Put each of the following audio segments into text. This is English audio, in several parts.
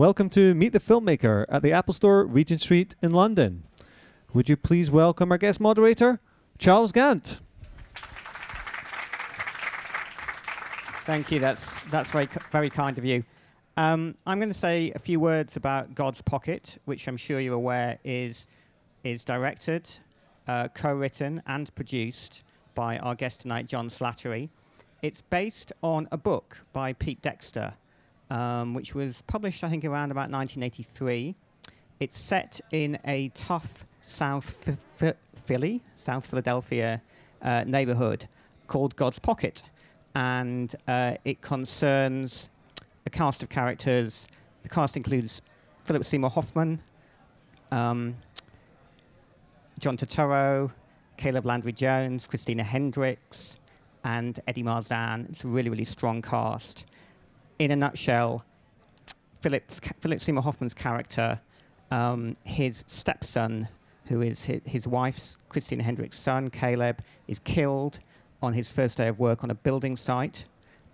Welcome to Meet the Filmmaker at the Apple Store, Regent Street in London. Would you please welcome our guest moderator, Charles Gant? Thank you. That's that's very very kind of you. Um, I'm going to say a few words about God's Pocket, which I'm sure you're aware is is directed, uh, co-written, and produced by our guest tonight, John Slattery. It's based on a book by Pete Dexter, um, which was published, I think, around about 1983. It's set in a tough South Ph- Philly, South Philadelphia uh, neighborhood called God's Pocket, and uh, it concerns a cast of characters. The cast includes Philip Seymour Hoffman, um, John Turturro, Caleb Landry Jones, Christina Hendricks, and Eddie Marsan. It's a really, really strong cast. In a nutshell, Philip Seymour Hoffman's character, um, his stepson, who is his, his wife's, Christina Hendricks' son, Caleb, is killed on his first day of work on a building site.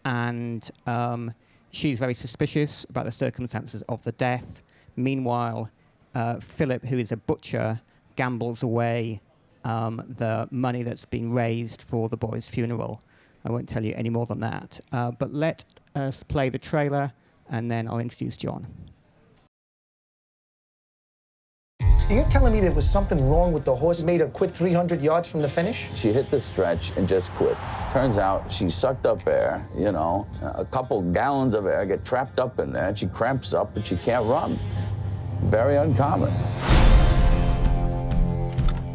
And um, she's very suspicious about the circumstances of the death. Meanwhile, uh, Philip, who is a butcher, gambles away um, the money that's been raised for the boy's funeral. I won't tell you any more than that. Uh, but let us play the trailer, and then I'll introduce John. You're telling me there was something wrong with the horse made her quit 300 yards from the finish? She hit the stretch and just quit. Turns out she sucked up air, you know, a couple gallons of air get trapped up in there, and she cramps up and she can't run. Very uncommon.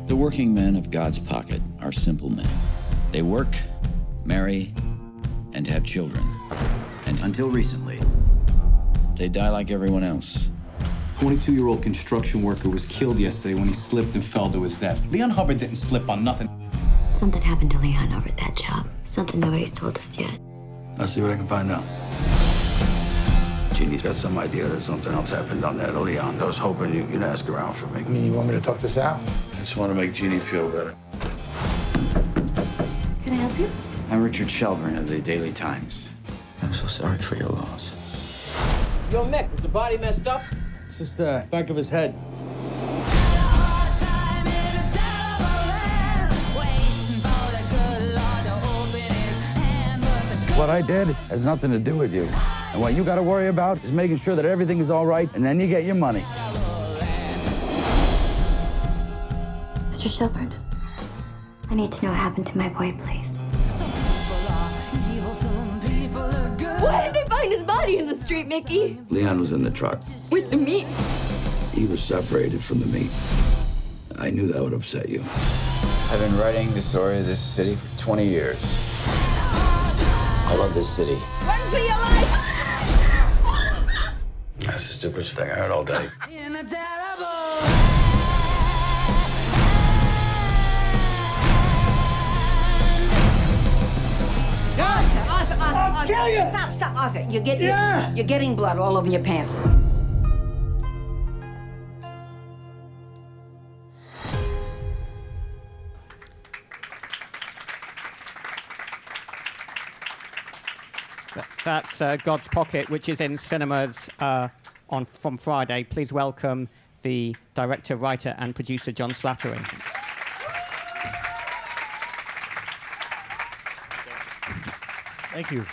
The working men of God's pocket are simple men. They work, marry, and have children. And until recently, they die like everyone else. 22 year old construction worker was killed yesterday when he slipped and fell to his death. Leon Hubbard didn't slip on nothing. Something happened to Leon over at that job. Something nobody's told us yet. I'll see what I can find out. Jeannie's got some idea that something else happened on that to Leon. I was hoping you, you'd ask around for me. I mean, you want me to talk this out? I just want to make Jeannie feel better. Can I help you? I'm Richard Shelburne of the Daily Times. I'm so sorry for your loss. Yo, Mick, is the body messed up? It's just the back of his head. What I did has nothing to do with you. And what you got to worry about is making sure that everything is all right, and then you get your money. Mr. Shelburne, I need to know what happened to my boy, please. Why did they find his body in the street, Mickey? Leon was in the truck. With the meat? He was separated from the meat. I knew that would upset you. I've been writing the story of this city for 20 years. I love this city. Run for your life! That's the stupidest thing I heard all day. Arthur, Arthur, I'll kill you! Stop, stop, Arthur. You're getting, Yeah. you're getting blood all over your pants. That's uh, God's Pocket, which is in cinemas uh, on from Friday. Please welcome the director, writer, and producer John Slattery. Thank you.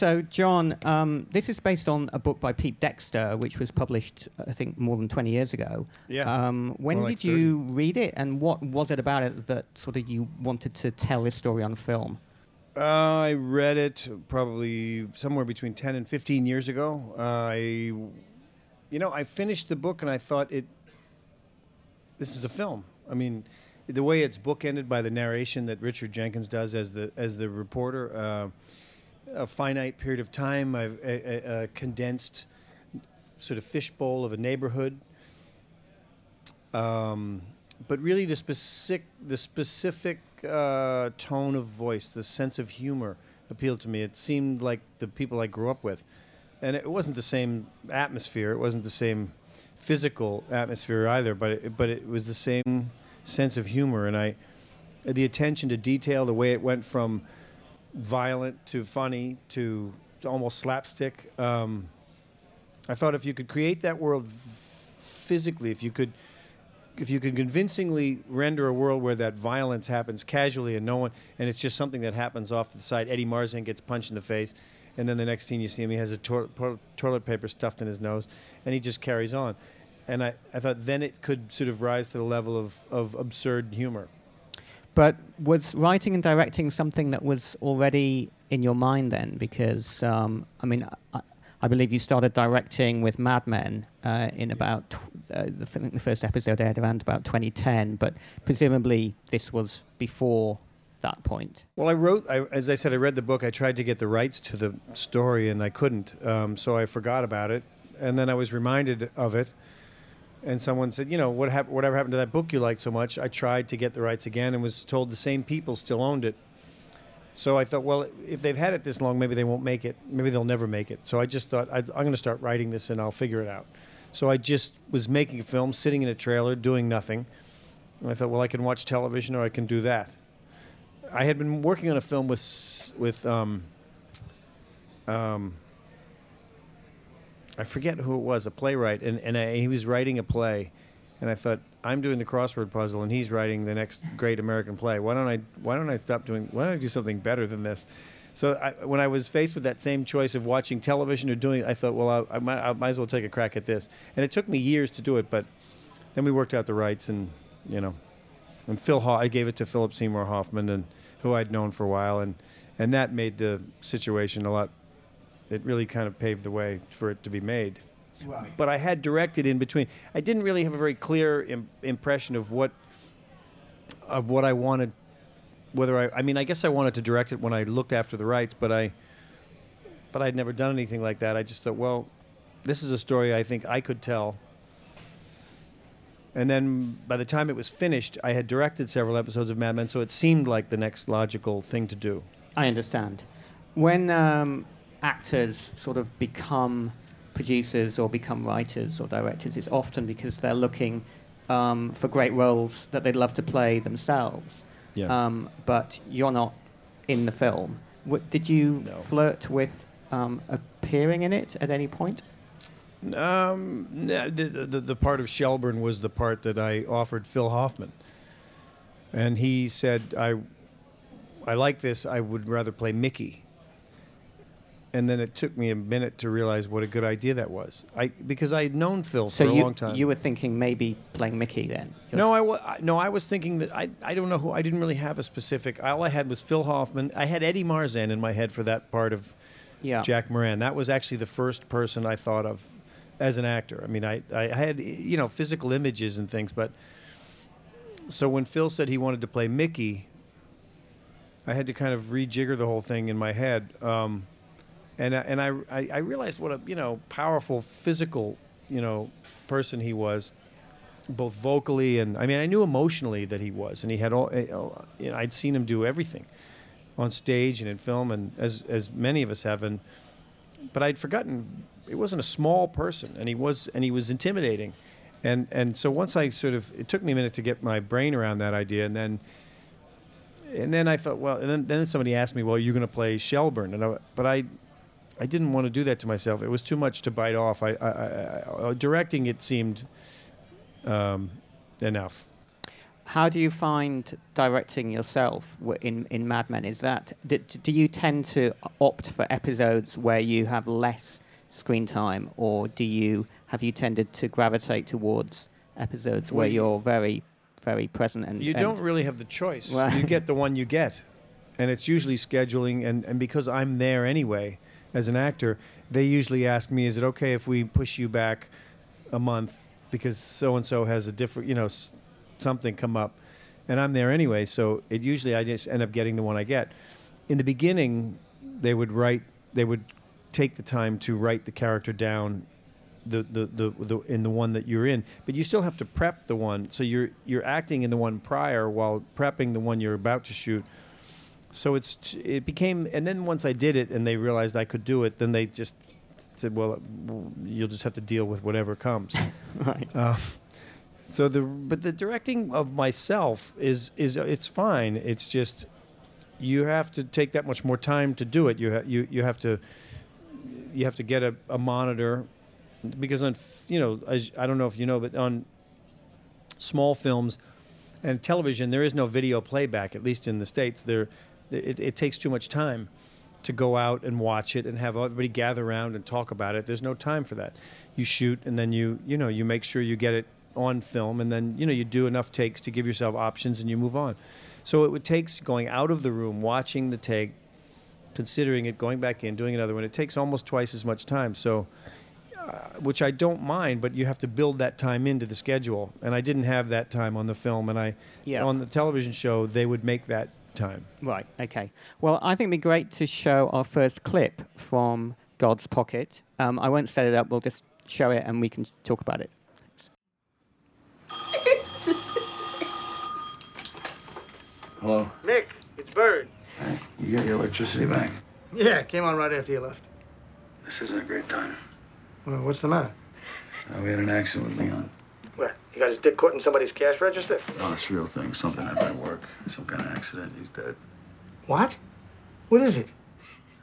So, John, um, this is based on a book by Pete Dexter, which was published, I think, more than 20 years ago. Yeah, Um, when more like did you read it, and what was it about it that sort of you wanted to tell this story on film? Uh, I read it probably somewhere between 10 and 15 years ago. Uh, I, you know, I finished the book and I thought it, this is a film. I mean, the way it's bookended by the narration that Richard Jenkins does as the, as the reporter, uh, a finite period of time, a, a, a condensed sort of fishbowl of a neighborhood. Um, but really, the specific, the specific uh, tone of voice, the sense of humor appealed to me. It seemed like the people I grew up with, and it wasn't the same atmosphere. It wasn't the same physical atmosphere either. But it, but it was the same sense of humor, and I, the attention to detail, the way it went from violent to funny to almost slapstick. Um, I thought if you could create that world physically, if you could, if you could convincingly render a world where that violence happens casually and no one, and it's just something that happens off to the side. Eddie Marsan gets punched in the face, and then the next scene you see him, he has a toilet paper stuffed in his nose, and he just carries on. And I, I thought then it could sort of rise to the level of, of absurd humor. But was writing and directing something that was already in your mind then? Because, um, I mean, I, I believe you started directing with Mad Men uh, in about, tw- uh, the, I think the first episode aired around about 2010, but presumably this was before that point. Well, I wrote, I, as I said, I read the book. I tried to get the rights to the story, and I couldn't. Um, so I forgot about it, and then I was reminded of it. And someone said, you know, what hap- whatever happened to that book you liked so much? I tried to get the rights again, and was told the same people still owned it. So I thought, well, if they've had it this long, maybe they won't make it. Maybe they'll never make it. So I just thought, I, I'm going to start writing this, and I'll figure it out. So I just was making a film, sitting in a trailer, doing nothing. And I thought, well, I can watch television, or I can do that. I had been working on a film with with um, um, I forget who it was, a playwright, and and I, he was writing a play, and I thought I'm doing the crossword puzzle, and he's writing the next great American play. Why don't I Why don't I stop doing? Why don't I do something better than this? So I, when I was faced with that same choice of watching television or doing, I thought, well, I, I, might, I might as well take a crack at this. And it took me years to do it, but then we worked out the rights, and you know, and Phil, Ho- I gave it to Philip Seymour Hoffman, and who I'd known for a while, and and that made the situation a lot. It really kind of paved the way for it to be made. But I had directed in between. I didn't really have a very clear Im- impression of what of what I wanted. Whether I, I mean, I guess I wanted to direct it when I looked after the rights, but I, but I'd never done anything like that. I just thought, well, this is a story I think I could tell. And then by the time it was finished, I had directed several episodes of Mad Men, so it seemed like the next logical thing to do. I understand. When um, actors sort of become producers or become writers or directors, it's often because they're looking um, for great roles that they'd love to play themselves. Yeah. Um, but you're not in the film. W- did you flirt with um, appearing in it at any point? Um, no, the, the the part of Shelburne was the part that I offered Phil Hoffman, and he said, "I, I like this. I would rather play Mickey." And then it took me a minute to realize what a good idea that was. I because I had known Phil So for a long time. you were thinking maybe playing Mickey then? No, I, wa- I- no, I was thinking that I, I don't know who. I didn't really have a specific. All I had was Phil Hoffman. I had Eddie Marsan in my head for that part of Yeah. Jack Moran. That was actually the first person I thought of as an actor. I mean, I, I had you know physical images and things, but so when Phil said he wanted to play Mickey, I had to kind of rejigger the whole thing in my head. Um, and I- and I, I realized what a you know powerful physical you know person he was, both vocally and I mean I knew emotionally that he was, and he had all eh, oh, you know I'd seen him do everything on stage and in film, and as as many of us have, and but I'd forgotten it wasn't a small person, and he was and he was intimidating, and and so once I sort of it took me a minute to get my brain around that idea, and then and then I thought, well, and then, then somebody asked me, well, you're going to play Shelburne, and I, but I, I didn't want to do that to myself. It was too much to bite off. I, I, I, I directing it seemed um, enough. How do you find directing yourself in, in Mad Men? Is that do, do you tend to opt for episodes where you have less screen time, or do you have you tended to gravitate towards episodes where you- you're very very present and You and- don't really have the choice. Right. You get the one you get, and it's usually scheduling. And, and because I'm there anyway as an actor, they usually ask me, "Is it okay if we push you back a month because so and so has a different, you know, s- something come up?" And I'm there anyway, so it usually I just end up getting the one I get. In the beginning, they would write. They would take the time to write the character down the, the, the, the in the one that you're in, but you still have to prep the one. So you're you're acting in the one prior while prepping the one you're about to shoot. So it's it became, and then once I did it and they realized I could do it, then they just said, "Well, you'll just have to deal with whatever comes." right. Uh, so the but the directing of myself is is it's fine. It's just you have to take that much more time to do it. You ha- you you have to you have to get a, a monitor because on you know as, I don't know if you know, but on small films and television, there is no video playback. At least in the states, there it, it takes too much time to go out and watch it and have everybody gather around and talk about it. There's no time for that. You shoot and then you you know you make sure you get it on film and then you know you do enough takes to give yourself options and you move on. So it would takes going out of the room, watching the take, considering it, going back in, doing another one. It takes almost twice as much time. So, uh, which I don't mind, but you have to build that time into the schedule, and I didn't have that time on the film. And I, Yeah. on the television show, they would make that time. Right, okay. Well, I think it'd be great to show our first clip from God's Pocket. Um, I won't set it up, we'll just show it and we can talk about it. Hello. Nick, it's Bird. You got your electricity back? Yeah, it came on right after you left. This isn't a great time. Well, what's the matter? Uh, we had an accident with Leon. What? You got his dick caught in somebody's cash register? Oh, it's a real thing. Something happened at work. Some kind of accident. He's dead. What? What is it?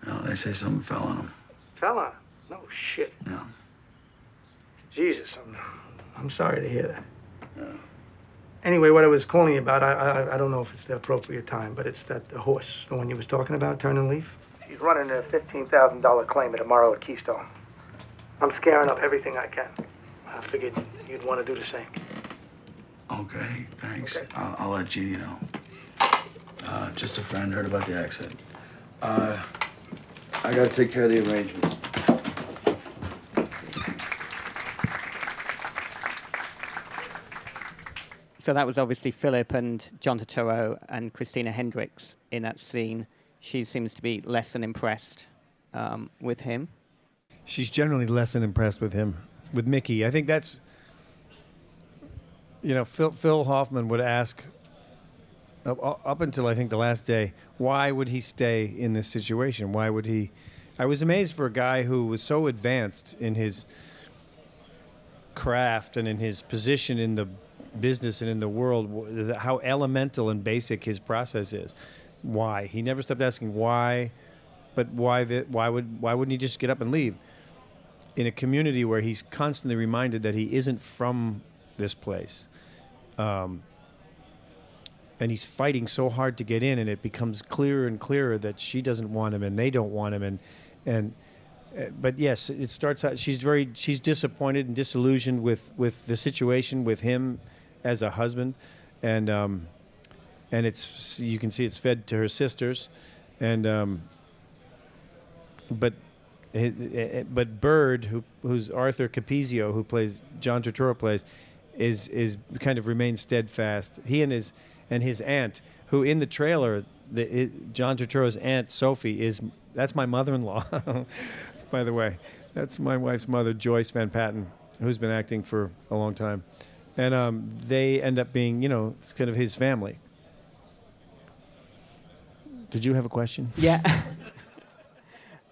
No, they say something fell on him. Fell on him. No shit. Yeah. Jesus, I'm, I'm sorry to hear that. Anyway, what I was calling you about, I, I, I don't know if it's the appropriate time, but it's that the horse, the one you was talking about, Turning Leaf. She's running a $15,000 claim at tomorrow at Keystone. I'm scaring up everything I can. I figured you'd want to do the same. Okay, thanks. I'll, I'll let Jeannie know. Uh, just a friend heard about the accident. Uh, I gotta take care of the arrangements. So that was obviously Philip and John Turturro and Christina Hendricks in that scene. She seems to be less than impressed um, with him. She's generally less than impressed with him, with Mickey. I think that's, you know, Phil, Phil Hoffman would ask, up, up until I think the last day, why would he stay in this situation? Why would he? I was amazed for a guy who was so advanced in his craft and in his position in the business and in the world, how elemental and basic his process is. Why? He never stopped asking why, but why? The, why would? Why wouldn't he just get up and leave? In a community where he's constantly reminded that he isn't from this place. Um, and he's fighting so hard to get in, and it becomes clearer and clearer that she doesn't want him and they don't want him. And, and uh, but yes, it starts out. She's very she's disappointed and disillusioned with with the situation with him as a husband, and um, and it's you can see it's fed to her sisters, and um, but but Bird, who who's Arthur Capezio, who plays John Turturro plays, is is kind of remains steadfast. He and his and his aunt, who in the trailer, the it, John Turturro's aunt Sophie is that's my mother-in-law, by the way. That's my wife's mother, Joyce Van Patten, who's been acting for a long time, and um, they end up being you know it's kind of his family. Did you have a question? Yeah.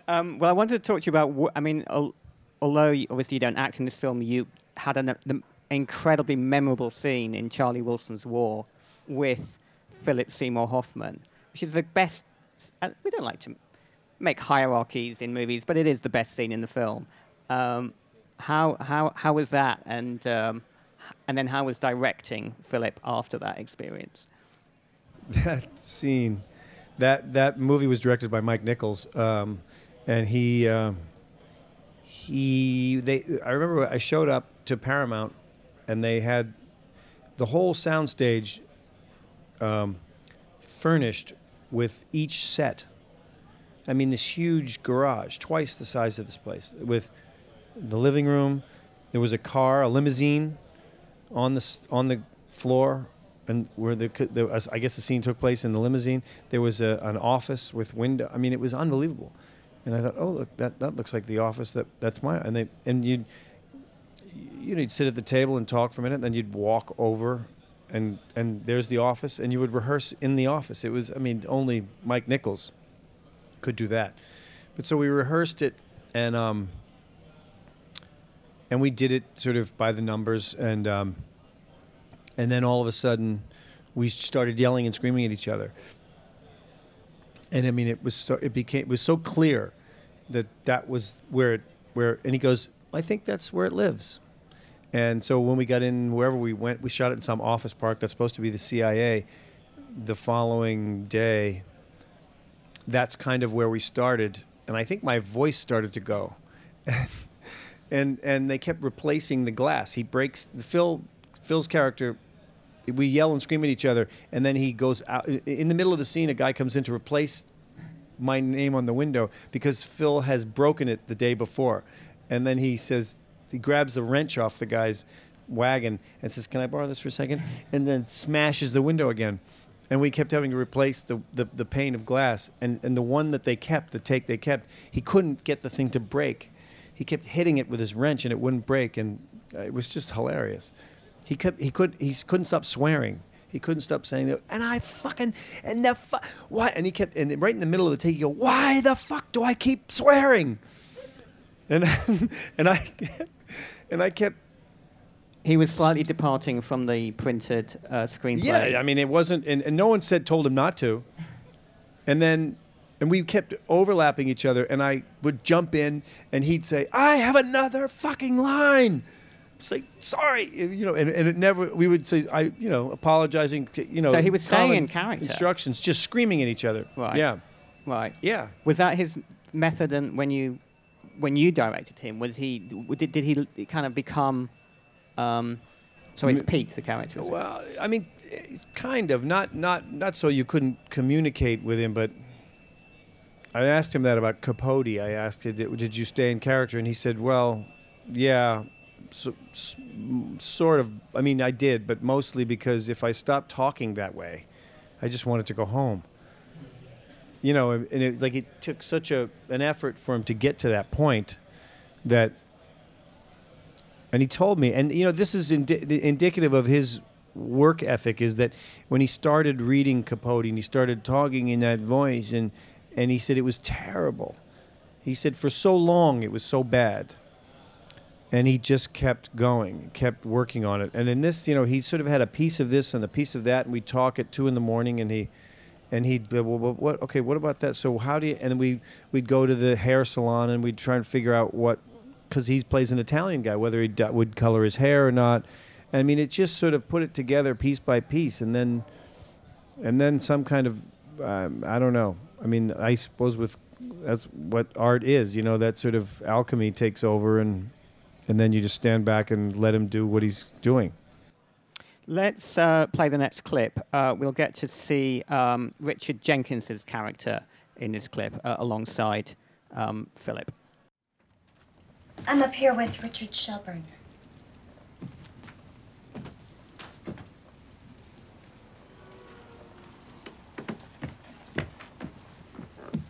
um, well, I wanted to talk to you about. wh- I mean, al- although you, obviously you don't act in this film, you had an the incredibly memorable scene in Charlie Wilson's War with Philip Seymour Hoffman, which is the best. Uh, we don't like to make hierarchies in movies, but it is the best scene in the film. Um, how how how was that, and um, and then how was directing Philip after that experience? that scene, that that movie was directed by Mike Nichols, um, and he um, he they. I remember I showed up to Paramount, and they had the whole soundstage um, furnished with each set. I mean, this huge garage, twice the size of this place, with the living room. There was a car, a limousine, on the on the floor, and where the, the I guess the scene took place in the limousine. There was a, an office with window. I mean, it was unbelievable. And I thought, oh look, that, that looks like the office that that's my. And they and you'd you know you'd sit at the table and talk for a minute, then you'd walk over, and and there's the office, and you would rehearse in the office. It was I mean only Mike Nichols could do that, but so we rehearsed it, and um, and we did it sort of by the numbers, and um, and then all of a sudden, we started yelling and screaming at each other. And I mean, it was so, it became it was so clear that that was where it where and he goes, I think that's where it lives. And so when we got in wherever we went, we shot it in some office park that's supposed to be the CIA. The following day, that's kind of where we started, and I think my voice started to go. and and they kept replacing the glass. He breaks Phil Phil's character we yell and scream at each other, and then he goes out in the middle of the scene. A guy comes in to replace my name on the window because Phil has broken it the day before, and then he says he grabs the wrench off the guy's wagon and says, "Can I borrow this for a second? And then smashes the window again. And we kept having to replace the, the, the pane of glass. And, and the one that they kept, the take they kept, he couldn't get the thing to break. He kept hitting it with his wrench and it wouldn't break. And uh, it was just hilarious he could he could he couldn't stop swearing. He couldn't stop saying that. And I fucking and the fu- why and he kept and right in the middle of the take he go why the fuck do I keep swearing? And and I and I kept. He was slightly departing from the printed uh, screenplay. Yeah, I mean it wasn't, and, and no one said told him not to. And then and we kept overlapping each other and i would jump in and he'd say i have another fucking line say sorry, you know, and, and it never. We would say I, you know, apologizing, you know. So he was staying in character. Instructions, just screaming at each other. Right. Yeah. Right. Yeah. Was that his method? And when you when you directed him, was he did, did he kind of become? Um, so it's Pete, the character. Well, I mean, kind of. Not not not so you couldn't communicate with him, but I asked him that about Capote. I asked, did you stay in character? And he said, well, yeah, so, sort of. I mean, I did, but mostly because if I stopped talking that way, I just wanted to go home. You know, and it's like it took such a an effort for him to get to that point that. And he told me, and you know, this is indi- indicative of his work ethic. Is that when he started reading Capote and he started talking in that voice, and and he said it was terrible. He said for so long it was so bad and he just kept going, kept working on it. And in this, you know, he sort of had a piece of this and a piece of that, and we talk at two in the morning, and he, and he'd, well, what, okay, what about that? So how do you? And we we'd go to the hair salon, and we'd try and figure out what, because he plays an Italian guy, whether he would color his hair or not. I mean, it just sort of put it together piece by piece, and then, and then some kind of, um, I don't know. I mean, I suppose with that's what art is, you know, that sort of alchemy takes over and and then you just stand back and let him do what he's doing. Let's uh, play the next clip. Uh, we'll get to see um, Richard Jenkins's character in this clip uh, alongside um, Philip. I'm up here with Richard Shelburne.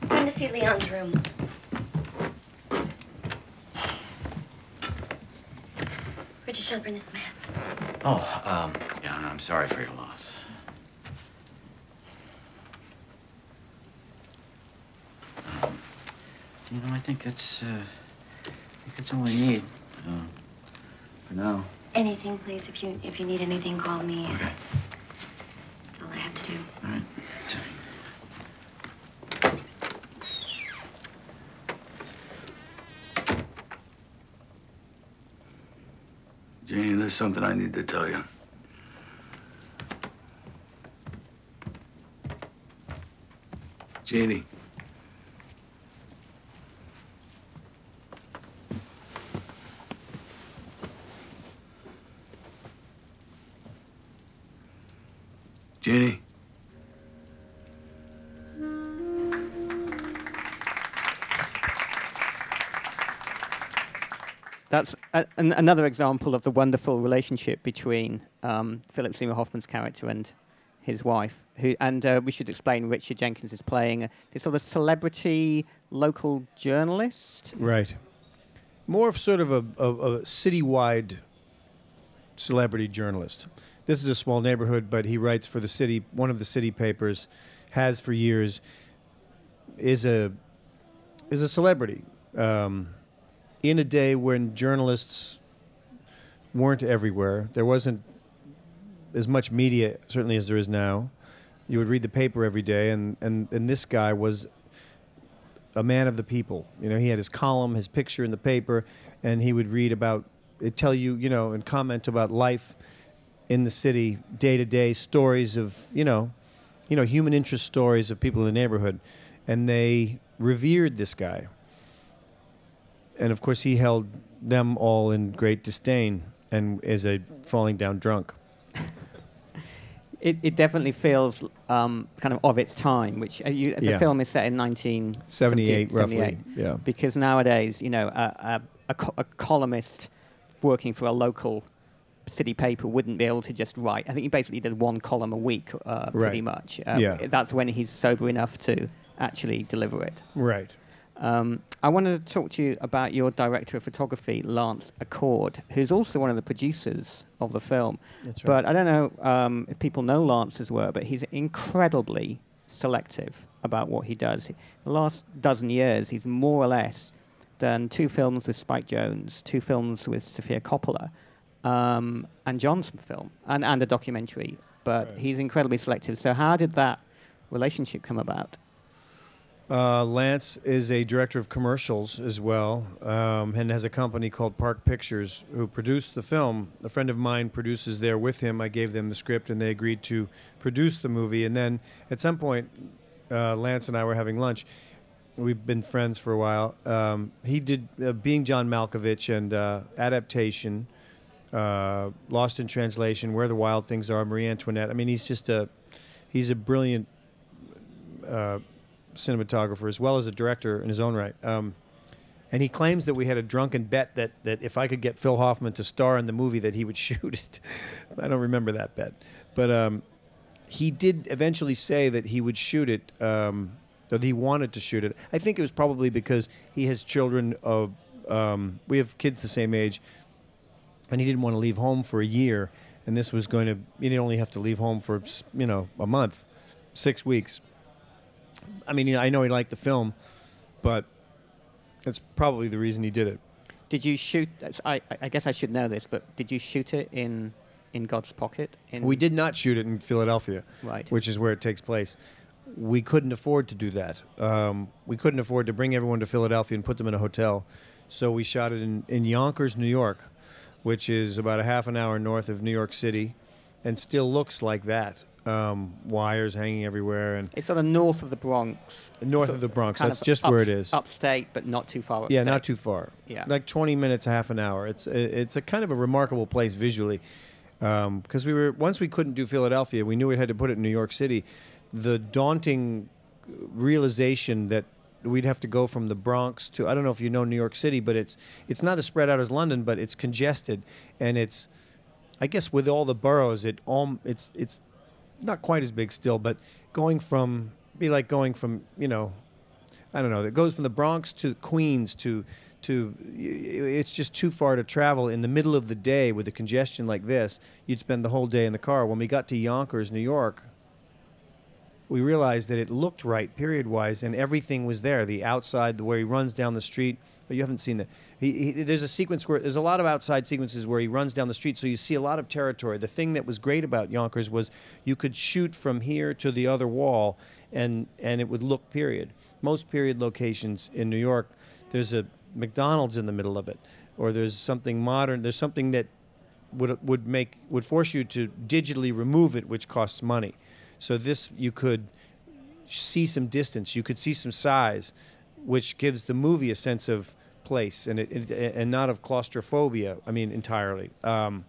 I'm to see Leon's room. Richard Shelburne is my husband. Oh, um, yeah, I'm sorry for your loss. Um, you know, I think that's, uh, I think that's all I need, uh, for now. Anything, please. If you if you need anything, call me. Okay. That's, that's all I have to do. All right. Janie, there's something I need to tell you. Janie. That's a, an, another example of the wonderful relationship between um, Philip Seymour Hoffman's character and his wife. Who, and uh, we should explain Richard Jenkins is playing a, sort of celebrity local journalist. Right. More of sort of a, a, a citywide celebrity journalist. This is a small neighborhood, but he writes for the city, one of the city papers, has for years, is a is a celebrity. Um, in a day when journalists weren't everywhere, there wasn't as much media, certainly as there is now. You would read the paper every day, and, and, and this guy was a man of the people. You know, he had his column, his picture in the paper, and he would read about, it'd tell you, you know, and comment about life in the city, day to day stories of, you know, you know, human interest stories of people in the neighborhood, and they revered this guy. And of course, he held them all in great disdain and as a falling down drunk. It, it definitely feels um, kind of of its time, which uh, you, the Yeah. film is set in 1978, 78, roughly, yeah. Because nowadays, you know, a, a, a, co- a columnist working for a local city paper wouldn't be able to just write. I think he basically did one column a week, uh, pretty much. Um, Yeah. That's when he's sober enough to actually deliver it. Right. Um, I wanted to talk to you about your director of photography, Lance Acord, who's also one of the producers of the film. Right. But I don't know um, if people know Lance's work, but he's incredibly selective about what he does. The last dozen years, he's more or less done two films with Spike Jonze, two films with Sofia Coppola, um, and Johnson film, and, and a documentary. But he's incredibly selective. So how did that relationship come about? Uh, Lance is a director of commercials as well, um, and has a company called Park Pictures who produced the film. A friend of mine produces there with him. I gave them the script, and they agreed to produce the movie. And then at some point, uh, Lance and I were having lunch. We've been friends for a while. Um, he did uh, Being John Malkovich and uh, Adaptation, uh, Lost in Translation, Where the Wild Things Are, Marie Antoinette. I mean, he's just a he's a brilliant uh, cinematographer as well as a director in his own right. Um, and he claims that we had a drunken bet that, that if I could get Phil Hoffman to star in the movie, that he would shoot it. I don't remember that bet, but um, he did eventually say that he would shoot it. Um, that he wanted to shoot it. I think it was probably because he has children of. Um, we have kids the same age, and he didn't want to leave home for a year. And this was going to. He didn't only have to leave home for you know a month, six weeks. I mean, you know, I know he liked the film, but that's probably the reason he did it. Did you shoot? I, I guess I should know this, but did you shoot it in in God's Pocket? In We did not shoot it in Philadelphia, Right. which is where it takes place. We couldn't afford to do that. Um, we couldn't afford to bring everyone to Philadelphia and put them in a hotel. So we shot it in, in Yonkers, New York, which is about a half an hour north of New York City and still looks like that. Um, wires hanging everywhere and It's on the north of the Bronx. north of the Bronx. kind That's of just where it ups- is. Upstate, but not too far upstate. Yeah, not too far. Yeah. like 20 minutes, half an hour. It's it's a kind of a remarkable place visually, because we were once we couldn't do Philadelphia, we knew we had to put it in New York City. The daunting realization that we'd have to go from the Bronx to I don't know if you know New York City, but it's it's not as spread out as London, but it's congested and it's I guess with all the boroughs, it all it's it's not quite as big still, but going from be like going from you know I don't know. It goes from the Bronx to Queens to to it's just too far to travel in the middle of the day with the congestion like this. You'd spend the whole day in the car. When we got to Yonkers, New York, we realized that it looked right period wise and everything was there. The outside, the way he runs down the street. But you haven't seen that. He, he, there's a sequence where there's a lot of outside sequences where he runs down the street, so you see a lot of territory. The thing that was great about Yonkers was you could shoot from here to the other wall, and and it would look period. Most period locations in New York, there's a McDonald's in the middle of it, or there's something modern. There's something that would would make would force you to digitally remove it, which costs money. So this you could see some distance, you could see some size, which gives the movie a sense of place and it, it and not of claustrophobia. I mean entirely. Um,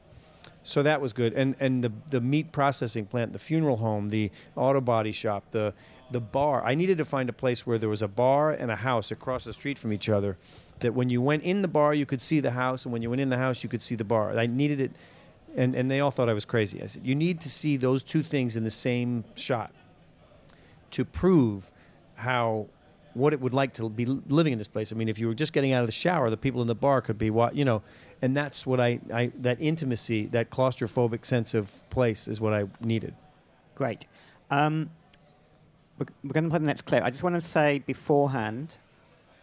so that was good, and and the the meat processing plant, the funeral home, the auto body shop, the the bar. I needed to find a place where there was a bar and a house across the street from each other. That when you went in the bar, you could see the house, and when you went in the house, you could see the bar. I needed it, and and they all thought I was crazy. I said, you need to see those two things in the same shot to prove how what it would like to be living in this place. I mean, if you were just getting out of the shower, the people in the bar could be what you know, and that's what I, I that intimacy, that claustrophobic sense of place is what I needed. Great. Um, we're, we're going to play the next clip. I just want to say beforehand,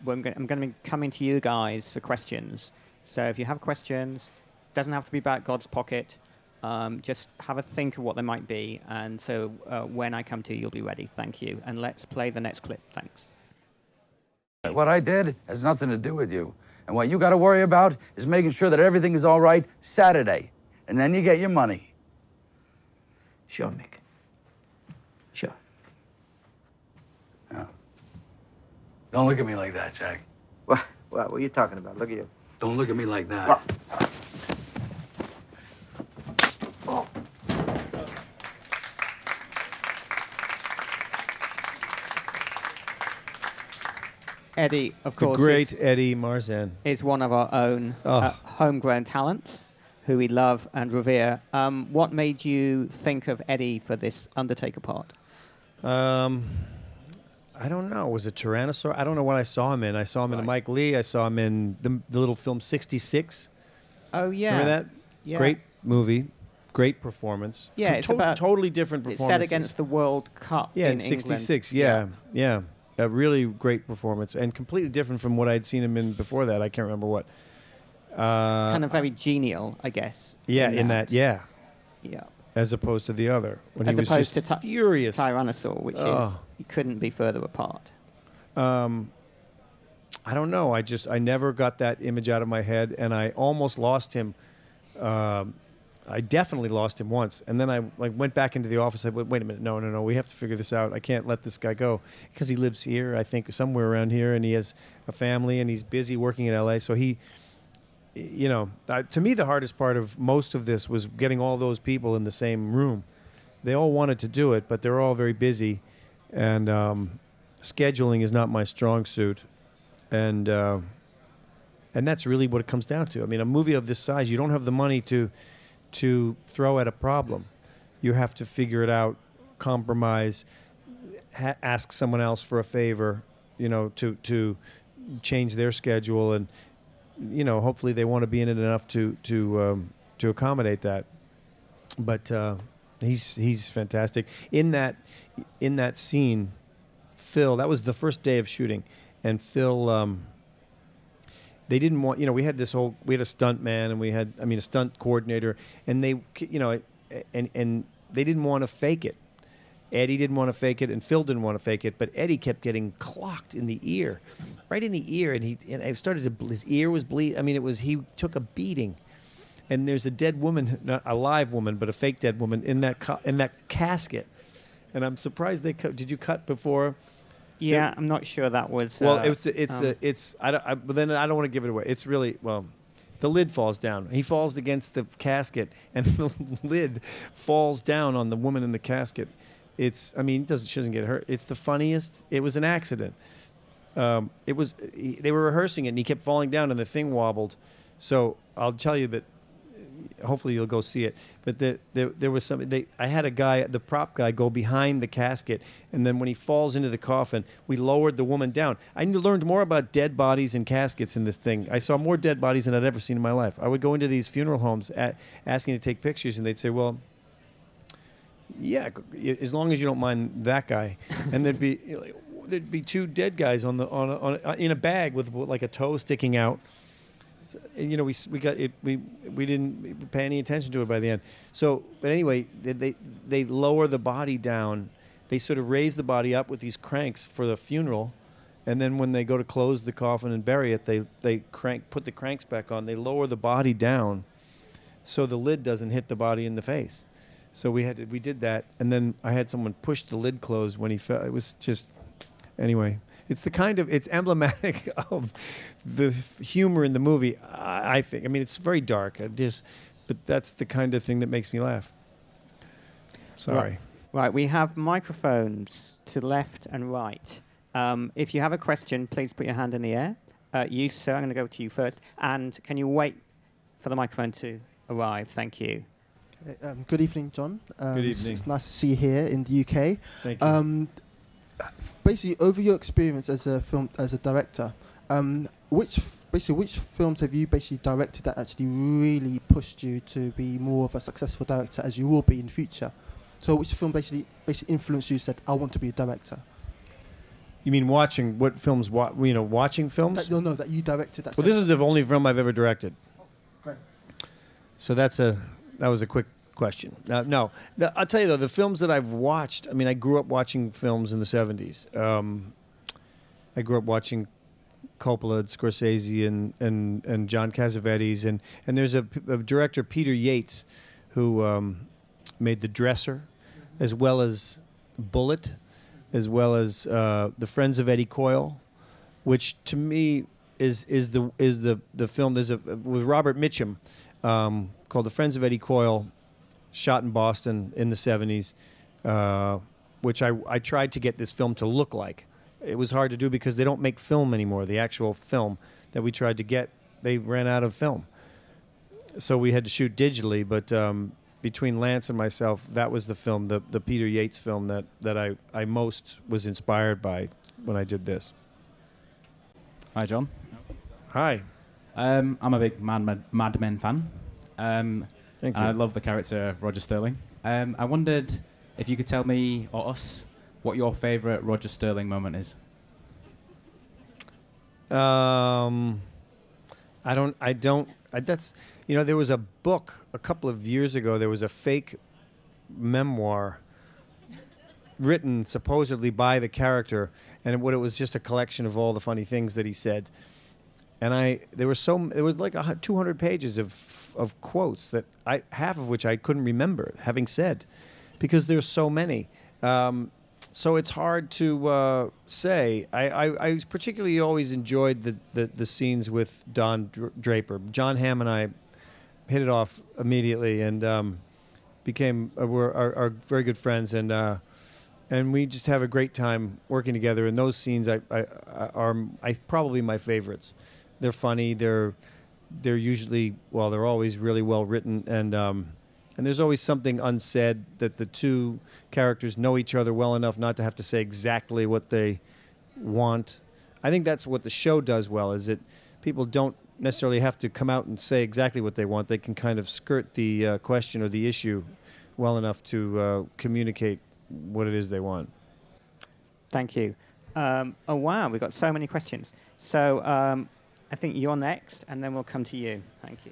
I'm going to be coming to you guys for questions. So if you have questions, doesn't have to be about God's pocket. Um, just have a think of what they might be, and so uh, when I come to you, you'll be ready. Thank you. And let's play the next clip. Thanks. What I did has nothing to do with you. And what you got to worry about is making sure that everything is all right Saturday. And then you get your money. Sure, Mick. Sure. Yeah. Don't look at me like that, Jack. What, what, what are you talking about? Look at you. Don't look at me like that. Eddie, of The course, great is, Eddie Marsan. is one of our own Oh. uh, homegrown talents who we love and revere. Um, what made you think of Eddie for this Undertaker part? Um, I don't know. Was it Tyrannosaur? I don't know what I saw him in. I saw him in a Mike Leigh. I saw him in the, the little film 66. Oh, yeah. Remember that? Yeah. Great movie. Great performance. Yeah, Com- it's about totally different It's performance. set against the World Cup Yeah, in in England. '66. Yeah, yeah, a really great performance, and completely different from what I'd seen him in before that. I can't remember what. Uh, kind of very genial, I guess. yeah, in that, yeah, Yeah. as opposed to the other when As he was opposed just to Ty- furious. Tyrannosaur, which is Oh. you couldn't be further apart. Um, I don't know. I just I never got that image out of my head, and I almost lost him. Um, I definitely lost him once, and then I like went back into the office. I went, wait a minute, no, no, no, we have to figure this out. I can't let this guy go because he lives here, I think, somewhere around here, and he has a family, and he's busy working in L.A. So he, you know, uh, to me, the hardest part of most of this was getting all those people in the same room. They all wanted to do it, but they're all very busy, and um, scheduling is not my strong suit, and uh, and that's really what it comes down to. I mean, a movie of this size, you don't have the money to to throw at a problem. You have to figure it out, compromise, ha- ask someone else for a favor, you know, to to change their schedule, and you know, hopefully they want to be in it enough to to um, to accommodate that. But uh, he's he's fantastic in that in that scene. Phil, that was the first day of shooting, and Phil. Um, they didn't want you know we had this whole we had a stunt man and we had I mean a stunt coordinator and they you know and and they didn't want to fake it. Eddie didn't want to fake it and Phil didn't want to fake it, but Eddie kept getting clocked in the ear, right in the ear, and he and it started to his ear was bleed. I mean, it was he took a beating, and there's a dead woman, not a live woman, but a fake dead woman in that in that casket, and I'm surprised they cut. Did you cut before? Yeah, I'm not sure that was. Well, uh, it's it's um, a, it's I, don't, I but then I don't want to give it away. It's really well, the lid falls down. He falls against the casket, and the lid falls down on the woman in the casket. It's I mean, it doesn't she doesn't get hurt. It's the funniest. It was an accident. Um, it was he- they were rehearsing it, and he kept falling down, and the thing wobbled. So I'll tell you, but hopefully you'll go see it. But the, there, there was something. They, I had a guy, the prop guy, go behind the casket, and then when he falls into the coffin, we lowered the woman down. I learned more about dead bodies and caskets in this thing. I saw more dead bodies than I'd ever seen in my life. I would go into these funeral homes at, asking to take pictures, and they'd say, "Well." Yeah, as long as you don't mind that guy, and there'd be there'd be two dead guys on the on, a, on a, in a bag with like a toe sticking out, you know, we we got it. We we didn't pay any attention to it by the end. So, but anyway, they they, they lower the body down. They sort of raise the body up with these cranks for the funeral, and then when they go to close the coffin and bury it, they they crank put the cranks back on. They lower the body down, so the lid doesn't hit the body in the face. So we had to, we did that, and then I had someone push the lid closed when he fell. It was just anyway. It's the kind of it's emblematic of the humor in the movie. I, I think. I mean, it's very dark. I just, but that's the kind of thing that makes me laugh. Sorry. Right. Right, we have microphones to left and right. Um, if you have a question, please put your hand in the air. Uh, you, sir, I'm going to go to you first. And can you wait for the microphone to arrive? Thank you. Um, good evening, John. Um, Good it's- evening. It's nice to see you here in the UK. Thank you. Basically, over your experience as a film as a director, um, which basically which films have you basically directed that actually really pushed you to be more of a successful director as you will be in future? So, which film basically basically influenced you? Said, "I want to be a director." You mean watching what films? Wa- you know, watching films. That, no, no, that you directed. That well, this is the only film I've ever directed. Great. So that's a that was a quick question. Uh, no, the, I'll tell you though, the films that I've watched. I mean, I grew up watching films in the '70s. Um, I grew up watching Coppola, and Scorsese, and and and John Cassavetes, and and there's a, a director Peter Yates, who um, made The Dresser, as well as Bullitt, as well as uh, The Friends of Eddie Coyle, which to me is is the is the the film. There's a with Robert Mitchum um, called The Friends of Eddie Coyle, shot in Boston in the '70s, uh, which I I tried to get this film to look like. It was hard to do because they don't make film anymore. The actual film that we tried to get, they ran out of film, so we had to shoot digitally. But um, between Lance and myself, that was the film, the the Peter Yates film that that I I most was inspired by when I did this. Hi, John. Hi. Um, I'm a big Mad, Mad, Mad Men fan. Um, Thank and I love the character Roger Sterling. Um, I wondered if you could tell me or us what your favourite Roger Sterling moment is. Um, I don't. I don't. I, that's you know there was a book a couple of years ago. There was a fake memoir written supposedly by the character, and what it was just a collection of all the funny things that he said. And I there was so there was like a, 200 pages of of quotes that I half of which I couldn't remember having said, because there's so many. Um, so it's hard to uh, say. I, I, I particularly always enjoyed the, the, the scenes with Don Draper. Jon Hamm and I hit it off immediately and um, became uh, we're are, are very good friends and uh, and we just have a great time working together. And those scenes I, I, I are I probably my favorites. They're funny. They're they're usually well. They're always really well written and. Um, and there's always something unsaid that the two characters know each other well enough not to have to say exactly what they want. I think that's what the show does well is that people don't necessarily have to come out and say exactly what they want. They can kind of skirt the uh, question or the issue well enough to uh, communicate what it is they want. Thank you. Um, oh wow, we've got so many questions. So um, I think you're next, and then we'll come to you. Thank you.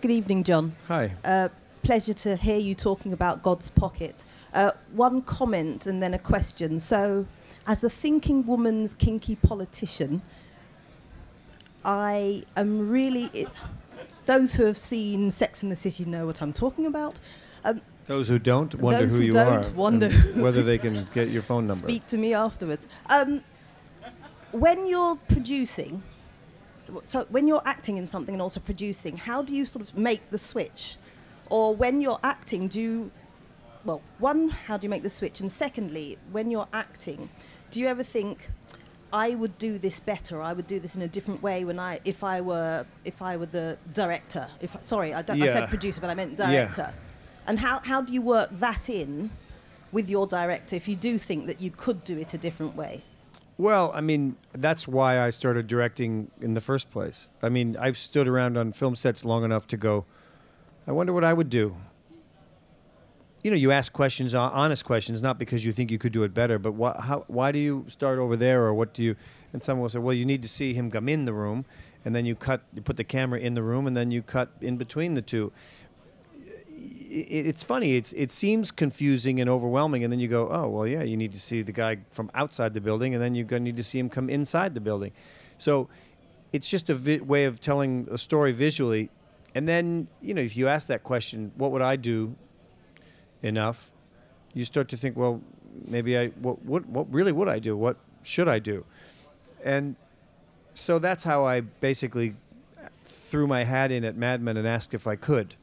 Good evening, John. Hi. Uh, pleasure to hear you talking about God's pocket. Uh, one comment and then a question. So, as a thinking woman's kinky politician, I am really. It, those who have seen Sex in the City know what I'm talking about. Um, Those who don't wonder Those who who you don't are, wonder whether they can get your phone number. Speak to me afterwards. Um, when you're producing, so when you're acting in something and also producing, how do you sort of make the switch? Or when you're acting, do you, well, one, how do you make the switch? And secondly, when you're acting, do you ever think, I would do this better. I would do this in a different way when I, if I were, if I were the director. If sorry, I, don't, I said producer, but I meant Yeah. director. And how how do you work that in with your director if you do think that you could do it a different way? Well, I mean, that's why I started directing in the first place. I mean, I've stood around on film sets long enough to go, I wonder what I would do. You know, you ask questions, uh, honest questions, not because you think you could do it better, but why, how, why do you start over there, or what do you? And someone will say, well, you need to see him come in the room, and then you cut, you put the camera in the room, and then you cut in between the two. It's funny. It's it seems confusing and overwhelming, and then you go, oh well, yeah, you need to see the guy from outside the building, and then to need to see him come inside the building. So it's just a vi- way of telling a story visually. And then, you know, if you ask that question, what would I do enough? You start to think, well, maybe I, what, what, what really would I do? What should I do? And so that's how I basically threw my hat in at Mad Men and asked if I could.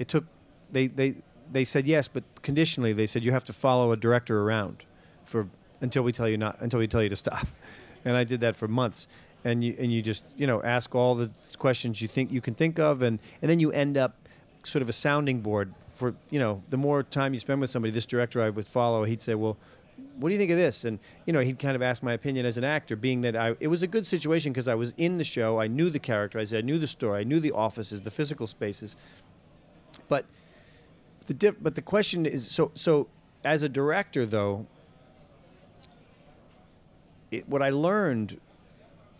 It took, they, they, they said yes, but conditionally they said you have to follow a director around for until we tell you not until we tell you to stop. And I did that for months. And you and you just you know ask all the questions you think you can think of, and and then you end up sort of a sounding board for you know the more time you spend with somebody. This director I would follow, he'd say, well. What do you think of this? And you know, he'd kind of ask my opinion as an actor, being that I. It was a good situation because I was in the show. I knew the character. I said I knew the story. I knew the offices, the physical spaces. But the diff, but the question is so so as a director though it, what I learned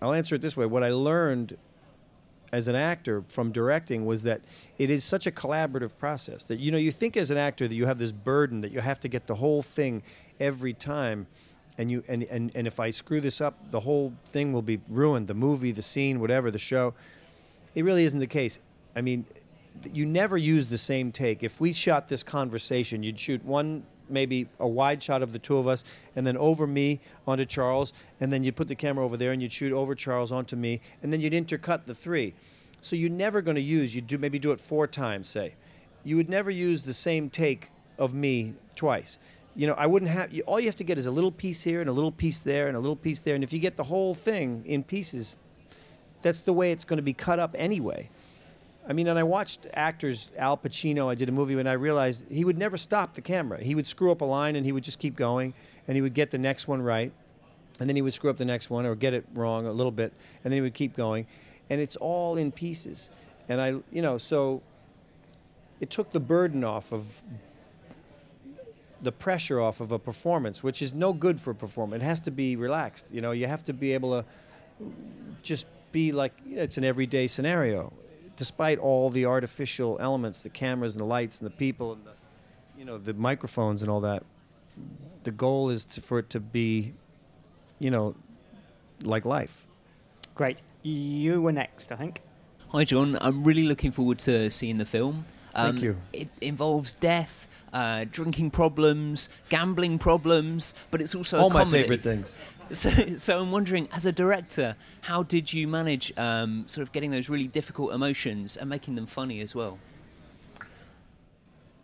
I'll answer it this way what I learned as an actor from directing was that it is such a collaborative process that you know you think as an actor that you have this burden that you have to get the whole thing every time and you and, and and if I screw this up, the whole thing will be ruined. The movie, the scene, whatever, the show. It really isn't the case. I mean, you never use the same take. If we shot this conversation, you'd shoot one maybe a wide shot of the two of us and then over me onto Charles and then you'd put the camera over there and you'd shoot over Charles onto me and then you'd intercut the three. So you're never going to use you'd do maybe do it four times say. You would never use the same take of me twice. You know, I wouldn't have you, all you have to get is a little piece here and a little piece there and a little piece there and if you get the whole thing in pieces that's the way it's going to be cut up anyway. I mean, and I watched actors, Al Pacino, I did a movie when I realized he would never stop the camera. He would screw up a line and he would just keep going and he would get the next one right. And then he would screw up the next one or get it wrong a little bit and then he would keep going. And it's all in pieces. And I, you know, so it took the burden off of the pressure off of a performance, which is no good for a performance. It has to be relaxed. You know, you have to be able to just be like it's an everyday scenario despite all the artificial elements, the cameras and the lights and the people and the, you know, the microphones and all that, the goal is to, for it to be, you know, like life. Great. You were next, I think. Hi, John. I'm really looking forward to seeing the film. Um, Thank you. It involves death, uh, drinking problems, gambling problems, but it's also a All my favorite things. So, so I'm wondering, as a director, how did you manage um, sort of getting those really difficult emotions and making them funny as well?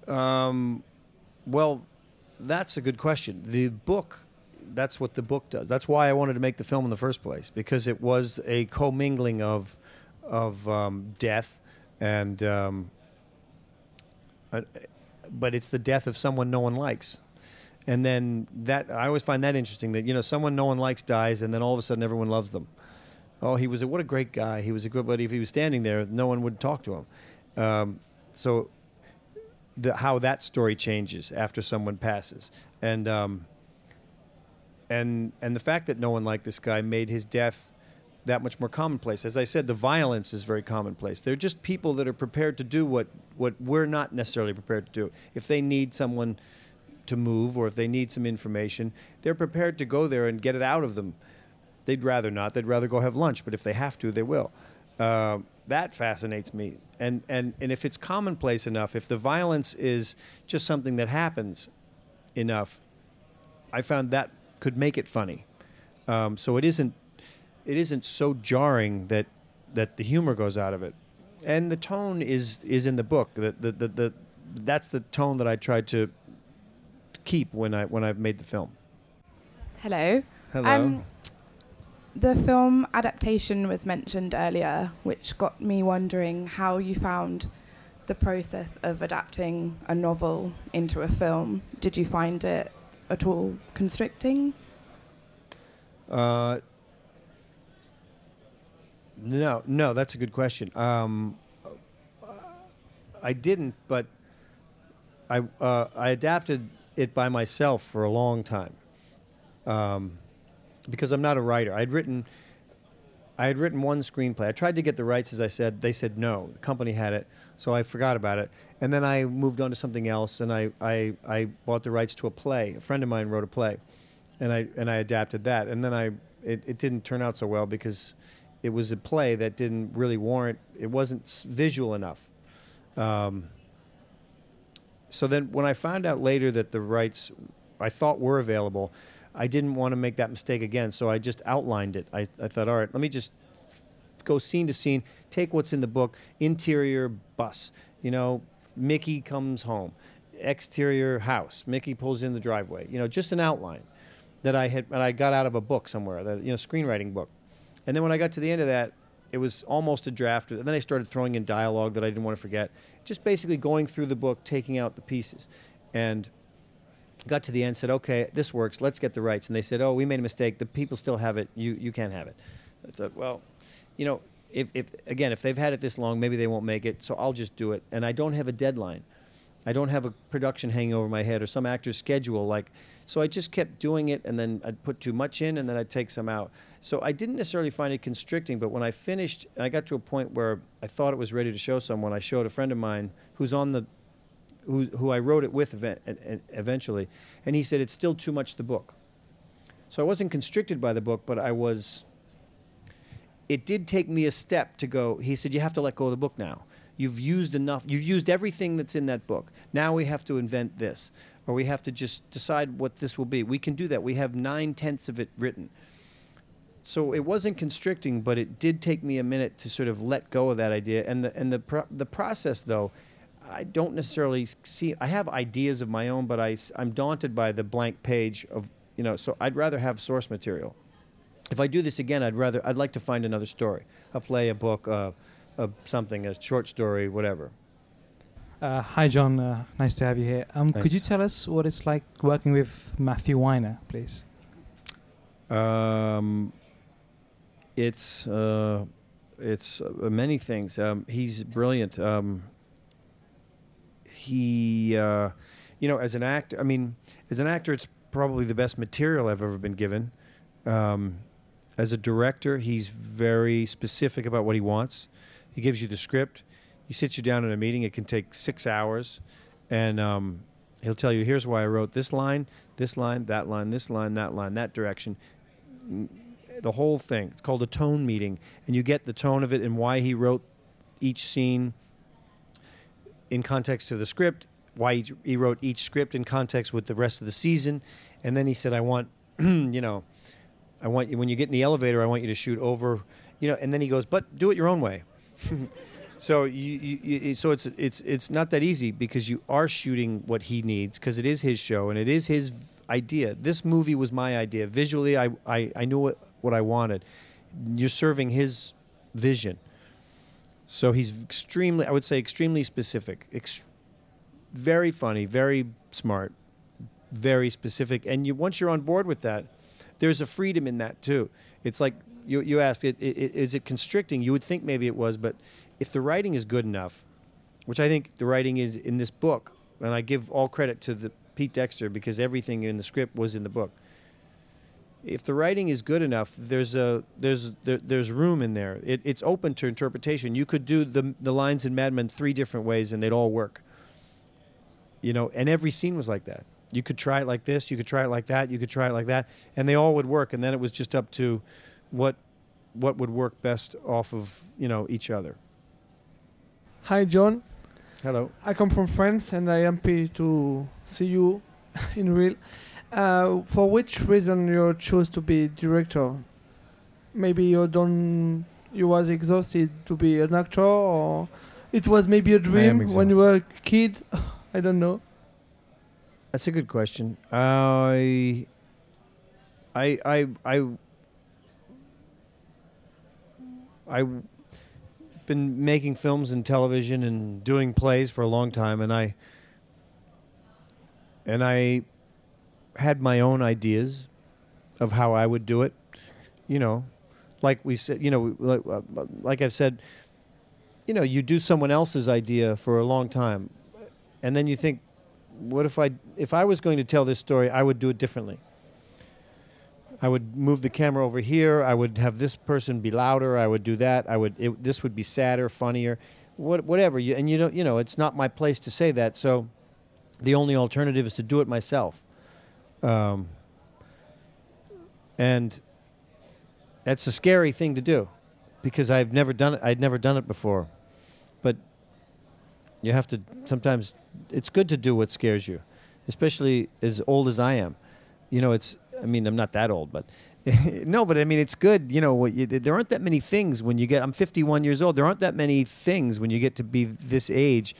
Um, well, that's a good question. The book, that's what the book does. That's why I wanted to make the film in the first place because it was a commingling of of um, death and, um, but it's the death of someone no one likes. And then that I always find that interesting that you know someone no one likes dies and then all of a sudden everyone loves them. Oh, he was a, what a great guy. He was a good, but if he was standing there, no one would talk to him. Um, so the, how that story changes after someone passes, and um, and and the fact that no one liked this guy made his death that much more commonplace. As I said, the violence is very commonplace. They're just people that are prepared to do what what we're not necessarily prepared to do. If they need someone to move or if they need some information, they're prepared to go there and get it out of them. They'd rather not. They'd rather go have lunch, but if they have to, they will. Uh, that fascinates me. And, and, and if it's commonplace enough, if the violence is just something that happens enough, I found that could make it funny. Um, so it isn't, it isn't so jarring that, that the humor goes out of it. And the tone is, is in the book. The, the, the, the, that's the tone that I tried to keep when I when I've made the film. Hello. Hello. Um, the film adaptation was mentioned earlier, which got me wondering how you found the process of adapting a novel into a film. Did you find it at all constricting? Uh, no, no, that's a good question. Um, I didn't, but I uh, I adapted it by myself for a long time um, because I'm not a writer. I'd written I had written one screenplay. I tried to get the rights, as I said. They said no. The company had it, so I forgot about it. And then I moved on to something else, and I, I, I bought the rights to a play. A friend of mine wrote a play, and I and I adapted that. And then I it, it didn't turn out so well because it was a play that didn't really warrant. It wasn't visual enough. Um, so then when I found out later that the rights I thought were available, I didn't want to make that mistake again. So I just outlined it. I, I thought, all right, let me just go scene to scene, take what's in the book, interior bus, you know, Mickey comes home, exterior house, Mickey pulls in the driveway, you know, just an outline that I had, that I got out of a book somewhere, that, you know, screenwriting book. And then when I got to the end of that, it was almost a draft. And then I started throwing in dialogue that I didn't want to forget. Just basically going through the book, taking out the pieces. And got to the end, said, okay, this works. Let's get the rights. And they said, oh, we made a mistake. The people still have it. You, you can't have it. I thought, well, you know, if, if again, if they've had it this long, maybe they won't make it. So I'll just do it. And I don't have a deadline. I don't have a production hanging over my head or some actor's schedule. Like, so I just kept doing it, and then I'd put too much in, and then I'd take some out. So I didn't necessarily find it constricting, but when I finished, I got to a point where I thought it was ready to show someone. I showed a friend of mine who's on the, who who I wrote it with event, eventually, and he said it's still too much the book. So I wasn't constricted by the book, but I was. It did take me a step to go. He said, "You have to let go of the book now. You've used enough. You've used everything that's in that book. Now we have to invent this, or we have to just decide what this will be. We can do that. We have nine tenths of it written." So it wasn't constricting, but it did take me a minute to sort of let go of that idea. And the and the pro- the process, though, I don't necessarily see. I have ideas of my own, but I I'm daunted by the blank page of you know. So I'd rather have source material. If I do this again, I'd rather I'd like to find another story, a play, a book, uh, a something, a short story, whatever. Uh, hi, John. Uh, nice to have you here. Um, could you tell us what it's like working with Matthew Weiner, please? Um, it's uh, it's uh, many things. Um, he's brilliant. Um, he, uh, you know, as an actor, I mean, as an actor, it's probably the best material I've ever been given. Um, as a director, he's very specific about what he wants. He gives you the script. He sits you down in a meeting. It can take six hours, and um, he'll tell you, "Here's why I wrote this line, this line, that line, this line, that line, that direction." The whole thing. It's called a tone meeting, and you get the tone of it and why he wrote each scene in context to the script, why he, he wrote each script in context with the rest of the season, and then he said, "I want, you know, I want you when you get in the elevator, I want you to shoot over, you know." And then he goes, "But do it your own way." so you, you, so it's it's it's not that easy because you are shooting what he needs because it is his show and it is his idea. This movie was my idea. Visually, I I, I knew what, what I wanted. You're serving his vision. So he's extremely, I would say, extremely specific. Ex- very funny, very smart, very specific. And you once you're on board with that, there's a freedom in that too. It's like you you asked, it, it, is it constricting? You would think maybe it was, but if the writing is good enough, which I think the writing is in this book, and I give all credit to the Pete Dexter because everything in the script was in the book. If the writing is good enough, there's a there's there, there's room in there. It, it's open to interpretation. You could do the the lines in Mad Men three different ways, and they'd all work. You know, and every scene was like that. You could try it like this, you could try it like that, you could try it like that, and they all would work. And then it was just up to what what would work best off of you know each other. Hi, John. Hello. I come from France and I am happy to see you in real. Uh, for which reason you chose to be director? Maybe you don't. You was exhausted to be an actor, or it was maybe a dream when you were a kid. I don't know. That's a good question. I, I, I, I, I, been making films and television and doing plays for a long time, and I, and I, had my own ideas of how I would do it. You know, like we said, you know, like, like I've said, you know, you do someone else's idea for a long time, and then you think, what if I if I was going to tell this story, I would do it differently. I would move the camera over here. I would have this person be louder. I would do that. I would it, this would be sadder, funnier, what, whatever. You, and you don't you know it's not my place to say that. So the only alternative is to do it myself. Um, and that's a scary thing to do because I've never done it. I'd never done it before, but you have to sometimes. It's good to do what scares you, especially as old as I am. You know, it's. I mean, I'm not that old, but no, but I mean, it's good. You know, you, there aren't that many things when you get. I'm 51 years old. There aren't that many things when you get to be this age.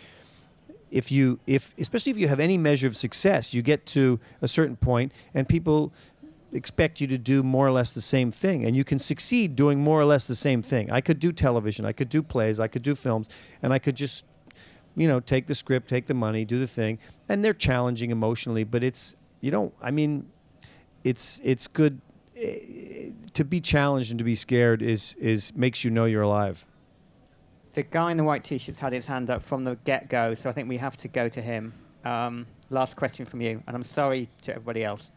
If you, if especially if you have any measure of success, you get to a certain point, and people expect you to do more or less the same thing, and you can succeed doing more or less the same thing. I could do television, I could do plays, I could do films, and I could just, you know, take the script, take the money, do the thing, and they're challenging emotionally, but it's you don't. I mean, it's it's good eh, to be challenged and to be scared is is makes you know you're alive. The guy in the white t-shirt's had his hand up from the get-go, so I think we have to go to him. Um, last question from you, and I'm sorry to everybody else.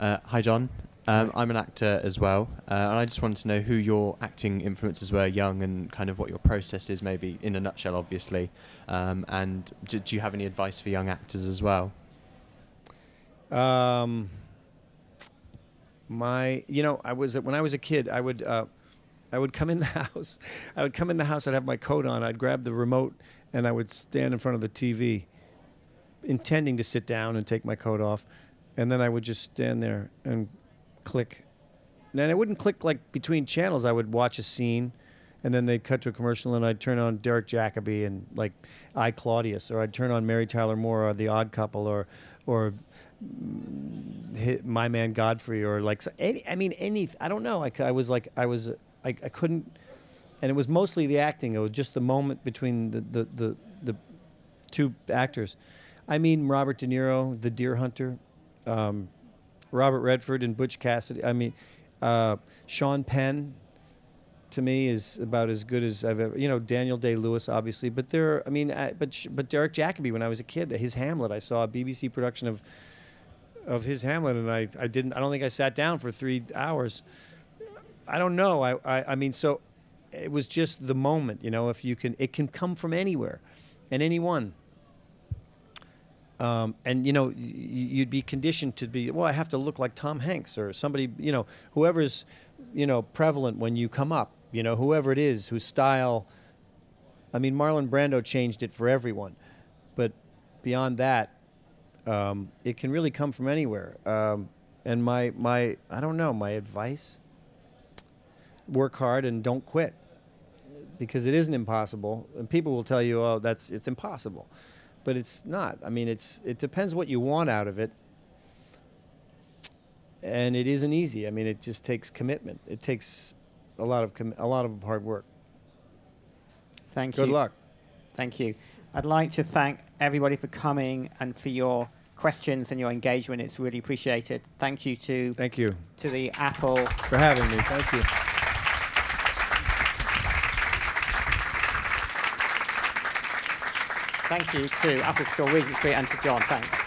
Uh, hi, John. Um, I'm an actor as well, uh, and I just wanted to know who your acting influences were young and kind of what your process is, maybe in a nutshell, obviously. Um, and do, do you have any advice for young actors as well? Um, my you know I was when I was a kid I would uh, I would come in the house I would come in the house I'd have my coat on I'd grab the remote and I would stand in front of the TV intending to sit down and take my coat off and then I would just stand there and click. And I wouldn't click like between channels. I would watch a scene and then they'd cut to a commercial and I'd turn on Derek Jacobi and like I Claudius or I'd turn on Mary Tyler Moore or The Odd Couple or or my man Godfrey or like any, I mean any I don't know. I was like I was I, I couldn't and it was mostly the acting. It was just the moment between the the, the, the two actors. I mean Robert De Niro the Deer Hunter um, Robert Redford and Butch Cassidy. I mean uh, Sean Penn to me is about as good as I've ever you know Daniel Day Lewis obviously but there I mean I, but but Derek Jacobi when I was a kid his Hamlet I saw a BBC production of of his Hamlet, and I, I didn't. I don't think I sat down for three hours. I don't know. I, I, I mean, so it was just the moment. You know, if you can, it can come from anywhere, and anyone. Um, and you know, you'd be conditioned to be. Well, I have to look like Tom Hanks or somebody. You know, whoever's, you know, prevalent when you come up. You know, whoever it is whose style. I mean, Marlon Brando changed it for everyone, but beyond that, um, it can really come from anywhere. Um, and my my I don't know my advice: work hard and don't quit, because it isn't impossible. And people will tell you, "Oh, that's it's impossible," but it's not. I mean, it's it depends what you want out of it. And it isn't easy. I mean, it just takes commitment. It takes a lot of com- a lot of hard work. Thank Good you. Good luck. Thank you. I'd like to thank everybody for coming and for your questions and your engagement. It's really appreciated. Thank you to Thank you to the Apple for having me. Thank you. Thank you to Apple Store Regent Street and to John. Thanks.